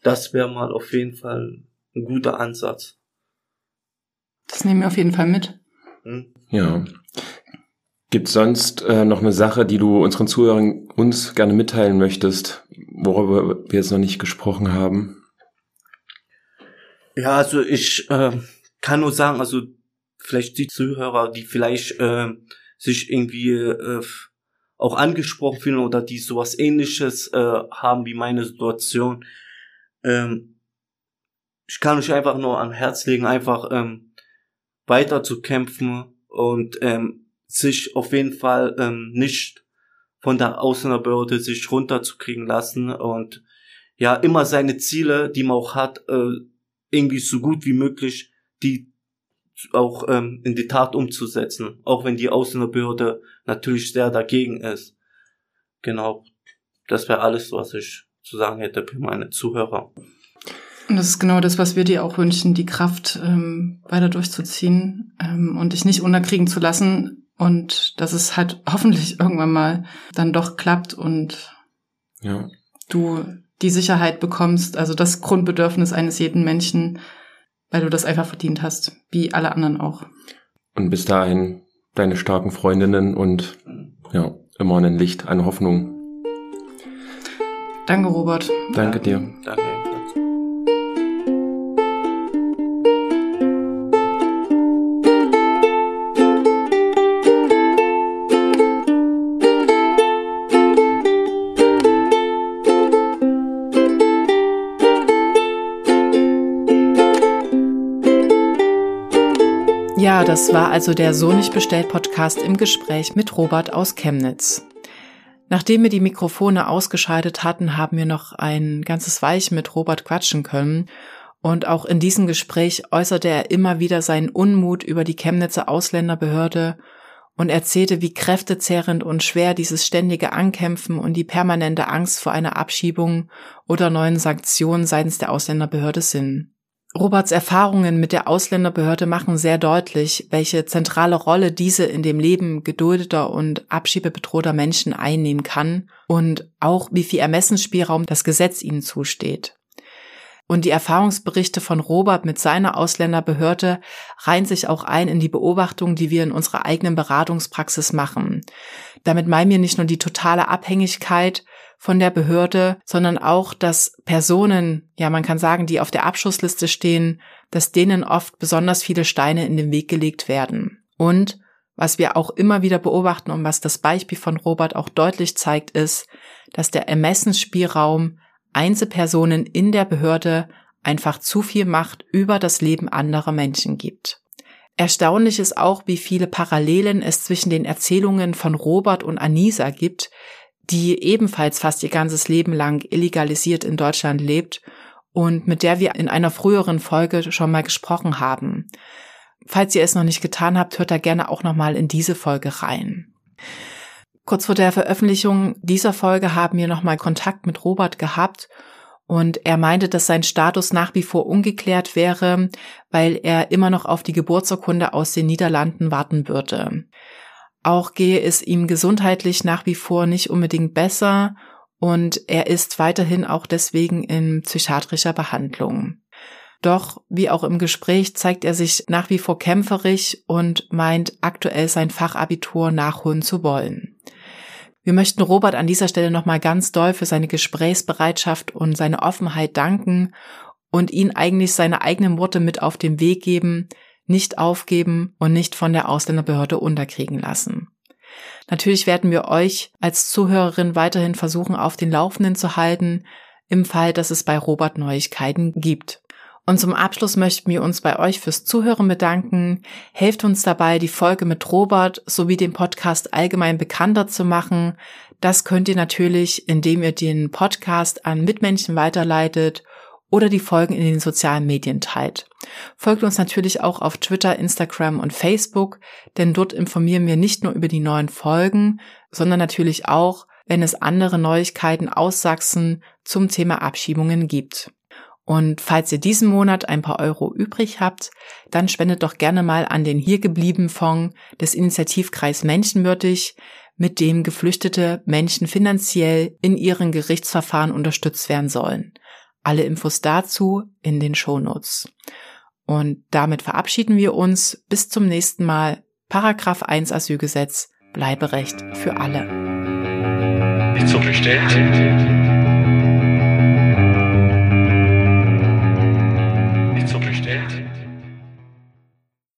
Das wäre mal auf jeden Fall ein guter Ansatz. Das nehmen wir auf jeden Fall mit. Hm? Ja. Gibt sonst äh, noch eine Sache, die du unseren Zuhörern uns gerne mitteilen möchtest, worüber wir jetzt noch nicht gesprochen haben? Ja, also ich äh, kann nur sagen, also vielleicht die Zuhörer, die vielleicht äh, sich irgendwie äh, auch angesprochen fühlen oder die sowas ähnliches äh, haben wie meine Situation, ähm, ich kann euch einfach nur am Herz legen, einfach ähm, weiter zu kämpfen und ähm, sich auf jeden Fall ähm, nicht von der Ausländerbehörde sich runterzukriegen lassen und ja immer seine Ziele, die man auch hat, äh, irgendwie so gut wie möglich die auch ähm, in die Tat umzusetzen, auch wenn die Ausländerbehörde natürlich sehr dagegen ist. Genau, das wäre alles, was ich zu sagen hätte für meine Zuhörer. Und das ist genau das, was wir dir auch wünschen, die Kraft ähm, weiter durchzuziehen ähm, und dich nicht unterkriegen zu lassen und dass es halt hoffentlich irgendwann mal dann doch klappt und Ja. du die Sicherheit bekommst, also das Grundbedürfnis eines jeden Menschen, weil du das einfach verdient hast, wie alle anderen auch. Und bis dahin deine starken Freundinnen und ja, immer ein Licht, eine Hoffnung. Danke, Robert. Danke dir. Danke. Ja, das war also der So nicht bestellt Podcast im Gespräch mit Robert aus Chemnitz. Nachdem wir die Mikrofone ausgeschaltet hatten, haben wir noch ein ganzes Weich mit Robert quatschen können. Und auch in diesem Gespräch äußerte er immer wieder seinen Unmut über die Chemnitzer Ausländerbehörde und erzählte, wie kräftezehrend und schwer dieses ständige Ankämpfen und die permanente Angst vor einer Abschiebung oder neuen Sanktionen seitens der Ausländerbehörde sind. Roberts Erfahrungen mit der Ausländerbehörde machen sehr deutlich, welche zentrale Rolle diese in dem Leben geduldeter und abschiebebedrohter Menschen einnehmen kann und auch wie viel Ermessensspielraum das Gesetz ihnen zusteht. Und die Erfahrungsberichte von Robert mit seiner Ausländerbehörde reihen sich auch ein in die Beobachtung, die wir in unserer eigenen Beratungspraxis machen. Damit meinen wir nicht nur die totale Abhängigkeit von der Behörde, sondern auch, dass Personen, ja, man kann sagen, die auf der Abschussliste stehen, dass denen oft besonders viele Steine in den Weg gelegt werden. Und was wir auch immer wieder beobachten und was das Beispiel von Robert auch deutlich zeigt, ist, dass der Ermessensspielraum Einzelpersonen in der Behörde einfach zu viel Macht über das Leben anderer Menschen gibt. Erstaunlich ist auch, wie viele Parallelen es zwischen den Erzählungen von Robert und Anisa gibt, die ebenfalls fast ihr ganzes Leben lang illegalisiert in Deutschland lebt und mit der wir in einer früheren Folge schon mal gesprochen haben. Falls ihr es noch nicht getan habt, hört da gerne auch noch mal in diese Folge rein. Kurz vor der Veröffentlichung dieser Folge haben wir noch mal Kontakt mit Robert gehabt und er meinte, dass sein Status nach wie vor ungeklärt wäre, weil er immer noch auf die Geburtsurkunde aus den Niederlanden warten würde. Auch gehe es ihm gesundheitlich nach wie vor nicht unbedingt besser und er ist weiterhin auch deswegen in psychiatrischer Behandlung. Doch wie auch im Gespräch zeigt er sich nach wie vor kämpferig und meint aktuell sein Fachabitur nachholen zu wollen. Wir möchten Robert an dieser Stelle nochmal ganz doll für seine Gesprächsbereitschaft und seine Offenheit danken und ihn eigentlich seine eigenen Worte mit auf den Weg geben, nicht aufgeben und nicht von der Ausländerbehörde unterkriegen lassen. Natürlich werden wir euch als Zuhörerin weiterhin versuchen, auf den Laufenden zu halten, im Fall, dass es bei Robert Neuigkeiten gibt. Und zum Abschluss möchten wir uns bei euch fürs Zuhören bedanken. Helft uns dabei, die Folge mit Robert sowie den Podcast allgemein bekannter zu machen. Das könnt ihr natürlich, indem ihr den Podcast an Mitmenschen weiterleitet oder die Folgen in den sozialen Medien teilt. Folgt uns natürlich auch auf Twitter, Instagram und Facebook, denn dort informieren wir nicht nur über die neuen Folgen, sondern natürlich auch, wenn es andere Neuigkeiten aus Sachsen zum Thema Abschiebungen gibt. Und falls ihr diesen Monat ein paar Euro übrig habt, dann spendet doch gerne mal an den hier geblieben Fonds des Initiativkreis Menschenwürdig, mit dem geflüchtete Menschen finanziell in ihren Gerichtsverfahren unterstützt werden sollen. Alle Infos dazu in den Shownotes. Und damit verabschieden wir uns. Bis zum nächsten Mal. Paragraph 1 Asylgesetz. Bleiberecht für alle. Nicht so bestellt.